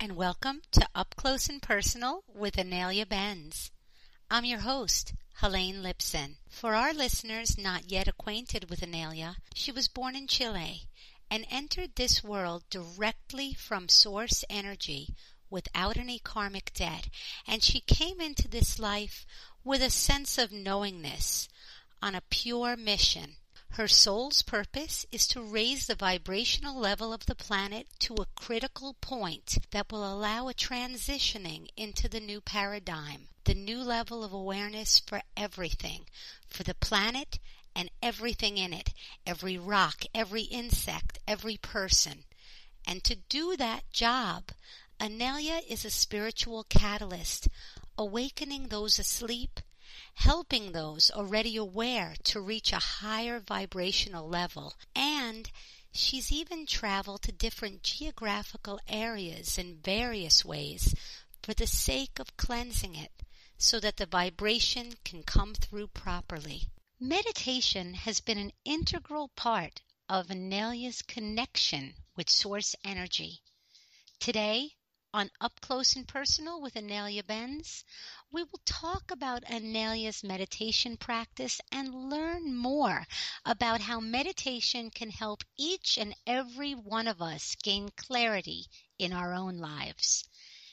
And welcome to Up Close and Personal with Inelia Benz. I'm your host, Helene Lipson. For our listeners not yet acquainted with Inelia, she was born in Chile and entered this world directly from source energy without any karmic debt, and she came into this life with a sense of knowingness on a pure mission her soul's purpose is to raise the vibrational level of the planet to a critical point that will allow a transitioning into the new paradigm, the new level of awareness for everything, for the planet and everything in it, every rock, every insect, every person. And to do that job, Inelia is a spiritual catalyst, awakening those asleep helping those already aware to reach a higher vibrational level. And she's even traveled to different geographical areas in various ways for the sake of cleansing it so that the vibration can come through properly. Meditation has been an integral part of Inelia's connection with source energy. Today, on Up Close and Personal with Inelia Benz, we will talk about Inelia's meditation practice and learn more about how meditation can help each and every one of us gain clarity in our own lives.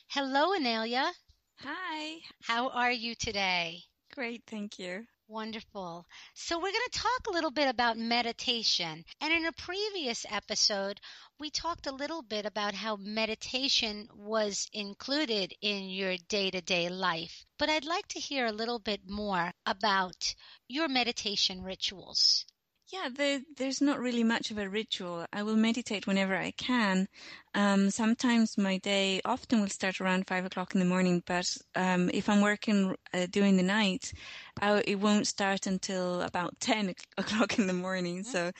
Hello, Inelia. Hi. How are you today? Great, thank you. Wonderful. So we're going to talk a little bit about meditation. And in a previous episode, we talked a little bit about how meditation was included in your day to day life. But I'd like to hear a little bit more about your meditation rituals. Yeah, there, there's not really much of a ritual. I will meditate whenever I can. Um, sometimes my day often will start around five o'clock in the morning, but um, if I'm working uh, during the night, I, it won't start until about ten o'clock in the morning. Mm-hmm. So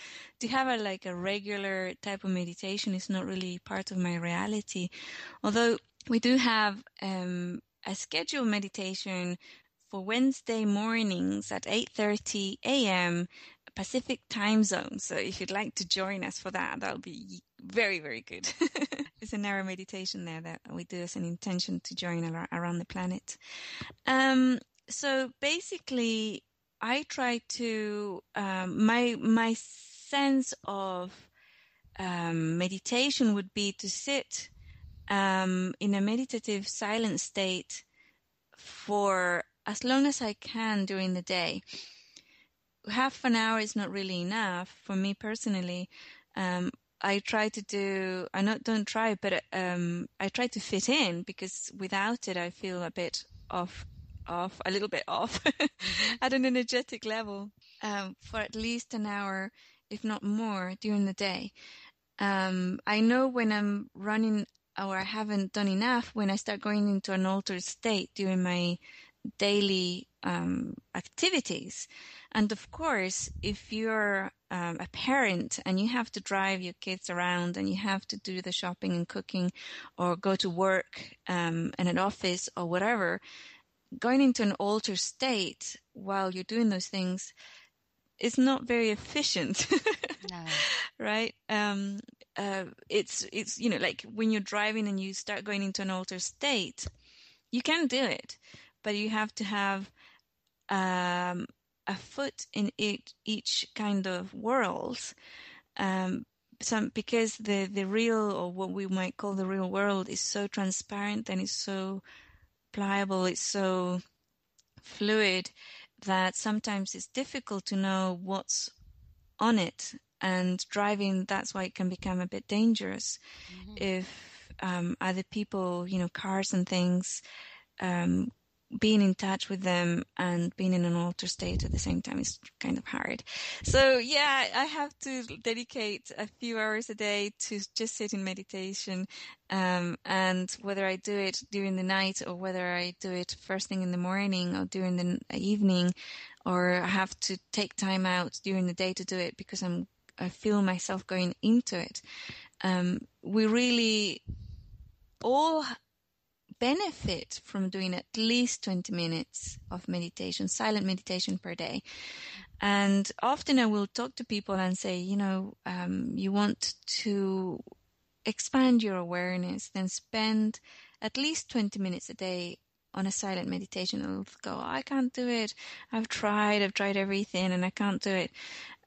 to have a like a regular type of meditation is not really part of my reality. Although we do have um, a scheduled meditation for Wednesday mornings at 8:30 a.m. Pacific time zone. So if you'd like to join us for that, that'll be very, very good. it's a narrow meditation there that we do as an intention to join around the planet. Um, so basically, I try to um, my my sense of um, meditation would be to sit um, in a meditative silent state for as long as I can during the day half an hour is not really enough for me personally. Um, I try to do, I not don't try, but um, I try to fit in because without it, I feel a bit off, off, a little bit off mm-hmm. at an energetic level um, for at least an hour, if not more, during the day. Um, I know when I'm running or I haven't done enough when I start going into an altered state during my daily um, activities. And of course, if you're um, a parent and you have to drive your kids around and you have to do the shopping and cooking or go to work um, in an office or whatever, going into an altered state while you're doing those things is not very efficient. no. Right? Um, uh, it's, it's, you know, like when you're driving and you start going into an altered state, you can do it, but you have to have um, a foot in each, each kind of world. Um, some, because the, the real or what we might call the real world is so transparent and it's so pliable, it's so fluid that sometimes it's difficult to know what's on it and driving that's why it can become a bit dangerous mm-hmm. if um, other people you know cars and things um, being in touch with them and being in an altered state at the same time is kind of hard. So yeah, I have to dedicate a few hours a day to just sit in meditation. Um, and whether I do it during the night or whether I do it first thing in the morning or during the evening, or I have to take time out during the day to do it because I'm, I feel myself going into it. Um, we really all benefit from doing at least 20 minutes of meditation, silent meditation per day. And often I will talk to people and say, you know, um, you want to expand your awareness, then spend at least 20 minutes a day on a silent meditation and go, I can't do it. I've tried, I've tried everything and I can't do it.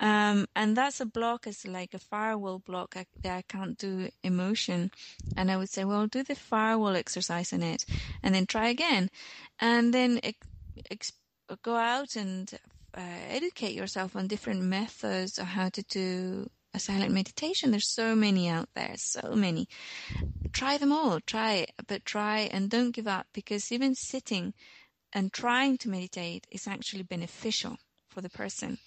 Um, and that's a block, it's like a firewall block I, that I can't do emotion. And I would say, well, do the firewall exercise on it and then try again. And then ex- go out and uh, educate yourself on different methods of how to do a silent meditation. There's so many out there, so many. Try them all, try it, but try and don't give up because even sitting and trying to meditate is actually beneficial for the person.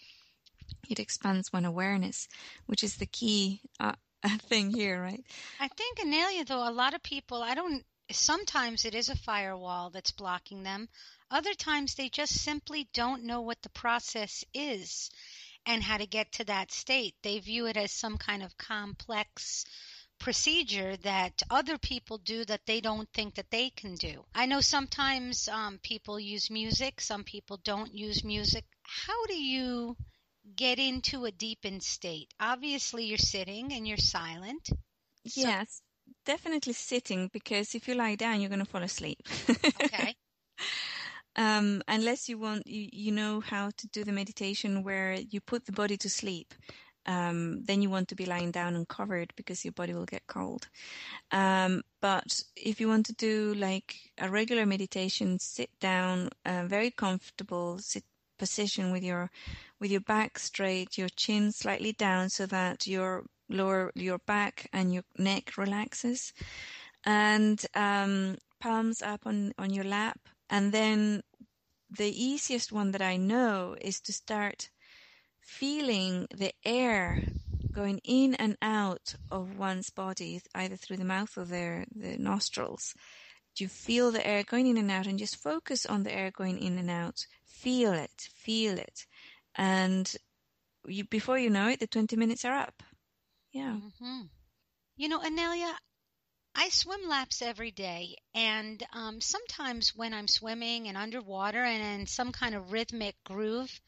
It expands one awareness, which is the key uh, thing here, right? I think, Inelia, though, a lot of people, I don't, sometimes it is a firewall that's blocking them. Other times they just simply don't know what the process is and how to get to that state. They view it as some kind of complex procedure that other people do that they don't think that they can do. I know sometimes um, people use music, some people don't use music. How do you get into a deepened state? Obviously, you're sitting and you're silent. So- yes, definitely sitting because if you lie down, you're going to fall asleep. okay. um, unless you want, you, you know how to do the meditation where you put the body to sleep. Um, then you want to be lying down and covered because your body will get cold. Um, but if you want to do like a regular meditation, sit down, uh, very comfortable sit position with your with your back straight, your chin slightly down, so that your lower your back and your neck relaxes, and um, palms up on on your lap, and then the easiest one that I know is to start feeling the air going in and out of one's body, either through the mouth or the, the nostrils. You feel the air going in and out and just focus on the air going in and out. Feel it, feel it. And you, before you know it, the 20 minutes are up. Yeah. Mm-hmm. You know, Inelia, I swim laps every day, and um, sometimes when I'm swimming and underwater and in some kind of rhythmic groove,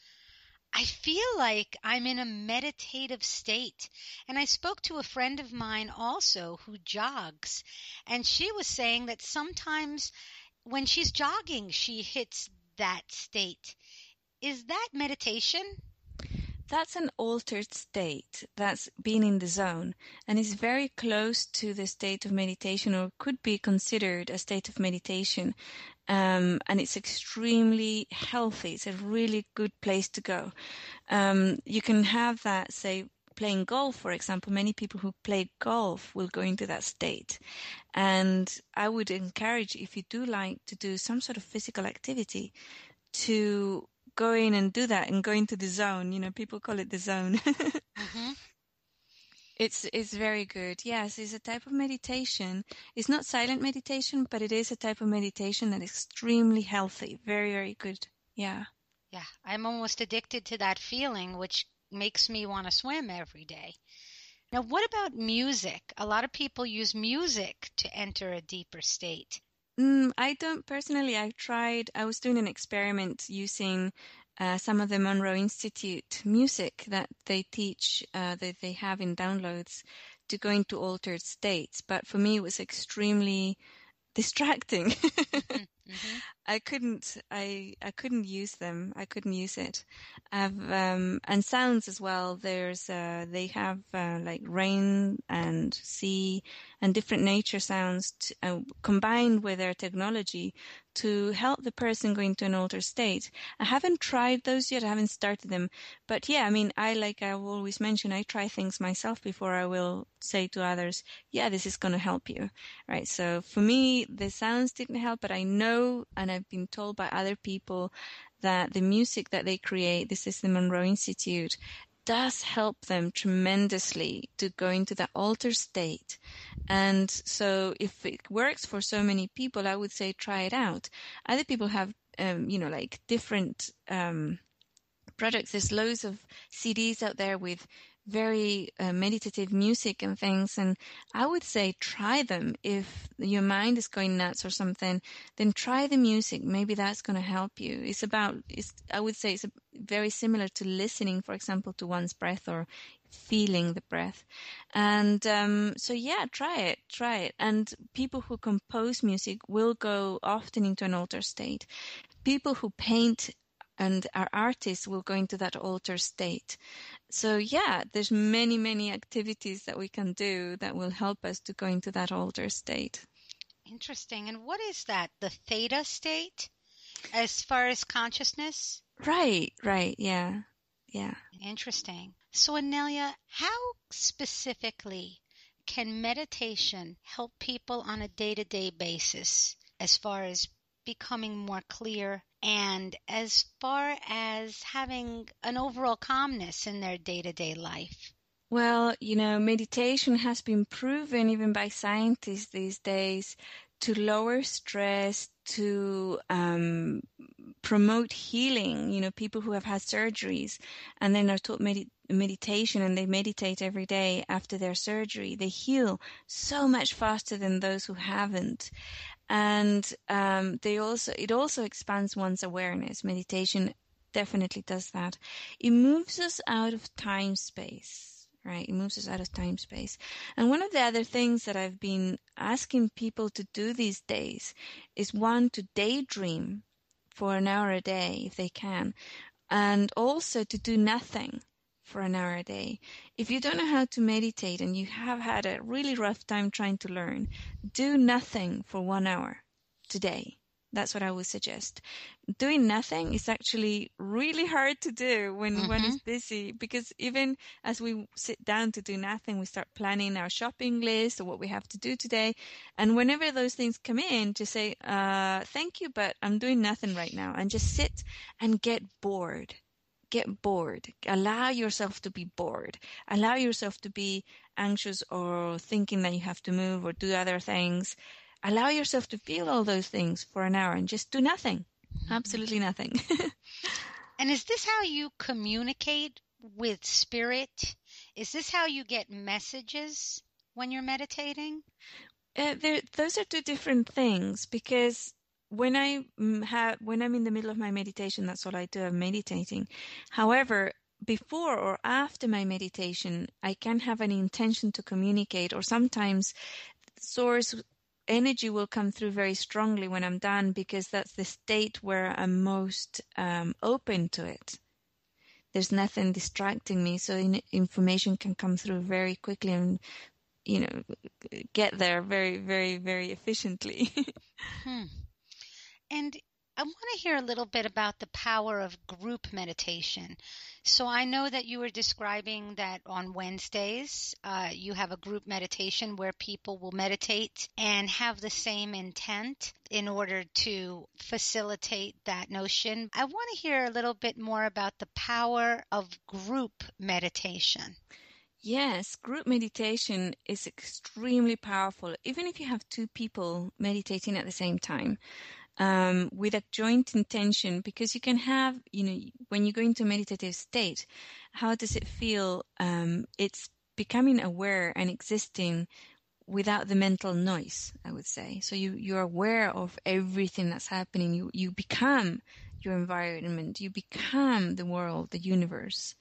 I feel like I'm in a meditative state. And I spoke to a friend of mine also who jogs, and she was saying that sometimes when she's jogging, she hits that state. Is that meditation? That's an altered state. That's being in the zone and is very close to the state of meditation or could be considered a state of meditation. Um, and it's extremely healthy. It's a really good place to go. Um, you can have that, say, playing golf, for example. Many people who play golf will go into that state. And I would encourage, if you do like to do some sort of physical activity, to go in and do that and go into the zone. You know, people call it the zone. mm-hmm. It's it's very good. Yes, it's a type of meditation. It's not silent meditation, but it is a type of meditation that is extremely healthy. Very very good. Yeah. Yeah, I'm almost addicted to that feeling, which makes me want to swim every day. Now, what about music? A lot of people use music to enter a deeper state. Mm, I don't personally. I tried. I was doing an experiment using uh, some of the Monroe Institute music that they teach, uh, that they have in downloads, to go into altered states. But for me, it was extremely distracting. mm-hmm. Mm-hmm. I couldn't. I I couldn't use them. I couldn't use it. I've um, and sounds as well. There's uh, they have uh, like rain and sea and different nature sounds to, uh, combined with their technology to help the person go into an altered state. I haven't tried those yet. I haven't started them. But yeah, I mean, I like I've always mentioned, I try things myself before I will say to others, yeah, this is going to help you. Right. So for me, the sounds didn't help, but I know and I've been told by other people that the music that they create, this is the Monroe Institute, does help them tremendously to go into that altered state. And so if it works for so many people, I would say try it out. Other people have, um, you know, like different, um, products. There's loads of CDs out there with very uh, meditative music and things. And I would say try them. If your mind is going nuts or something, then try the music. Maybe that's going to help you. It's about, it's, I would say it's very similar to listening, for example, to one's breath or feeling the breath. And um, so, yeah, try it, try it. And people who compose music will go often into an altered state. People who paint and our artists will go into that altered state. So yeah, there's many, many activities that we can do that will help us to go into that altered state. Interesting. And what is that? The theta state as far as consciousness? Right, right. Yeah. Yeah. Interesting. So, Inelia, how specifically can meditation help people on a day to day basis as far as becoming more clear and as far as having an overall calmness in their day to day life? Well, you know, meditation has been proven even by scientists these days to lower stress, to um, promote healing. You know, people who have had surgeries and then are taught med- meditation and they meditate every day after their surgery, they heal so much faster than those who haven't. And um, they also it also expands one's awareness. Meditation definitely does that. It moves us out of time space right? It moves us out of time space. And one of the other things that I've been asking people to do these days is one to daydream for an hour a day if they can, and also to do nothing for an hour a day. If you don't know how to meditate and you have had a really rough time trying to learn, do nothing for one hour today. That's what I would suggest. Doing nothing is actually really hard to do when mm-hmm. one is busy because even as we sit down to do nothing, we start planning our shopping list or what we have to do today. And whenever those things come in, just say, uh, thank you, but I'm doing nothing right now and just sit and get bored. Get bored. Allow yourself to be bored. Allow yourself to be anxious or thinking that you have to move or do other things allow yourself to feel all those things for an hour and just do nothing. Mm-hmm. Absolutely nothing. and is this how you communicate with spirit? Is this how you get messages when you're meditating? Uh, those are two different things because when I mm, have when I'm in the middle of my meditation, that's all I do. I'm meditating. However, before or after my meditation, I can have an intention to communicate, or sometimes source energy will come through very strongly when I'm done because that's the state where I'm most um, open to it. There's nothing distracting me, so in, information can come through very quickly and you know get there very, very, very efficiently. hmm. And I want to hear a little bit about the power of group meditation. So I know that you were describing that on Wednesdays uh, you have a group meditation where people will meditate and have the same intent in order to facilitate that notion. I want to hear a little bit more about the power of group meditation. Yes, group meditation is extremely powerful, even if you have two people meditating at the same time um, with a joint intention because you can have, you know, when you go into a meditative state, how does it feel? Um, it's becoming aware and existing without the mental noise, I would say. So you, you're aware of everything that's happening. You, you become your environment. You become the world, the universe.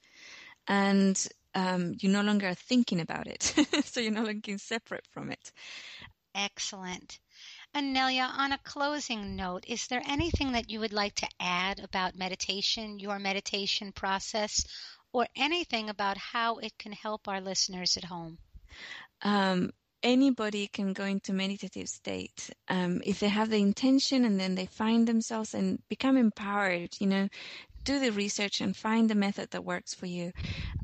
And um, you no longer are thinking about it. so you're no longer separate from it. Excellent. Inelia, on a closing note, is there anything that you would like to add about meditation, your meditation process, or anything about how it can help our listeners at home? Um, anybody can go into meditative state um, if they have the intention and then they find themselves and become empowered you know do the research and find the method that works for you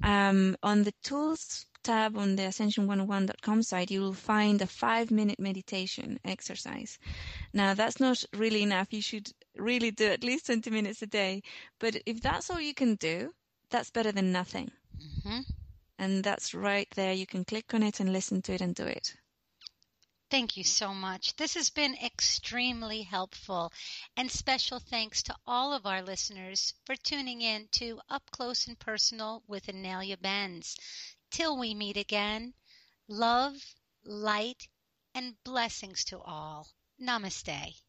um, on the tools tab on the ascension101.com site, you will find a five minute meditation exercise. Now, that's not really enough. You should really do at least 20 minutes a day. But if that's all you can do, that's better than nothing. Mm-hmm. And that's right there. You can click on it and listen to it and do it. Thank you so much. This has been extremely helpful. And special thanks to all of our listeners for tuning in to Up Close and Personal with Inelia Benz. Till we meet again, love, light, and blessings to all. Namaste.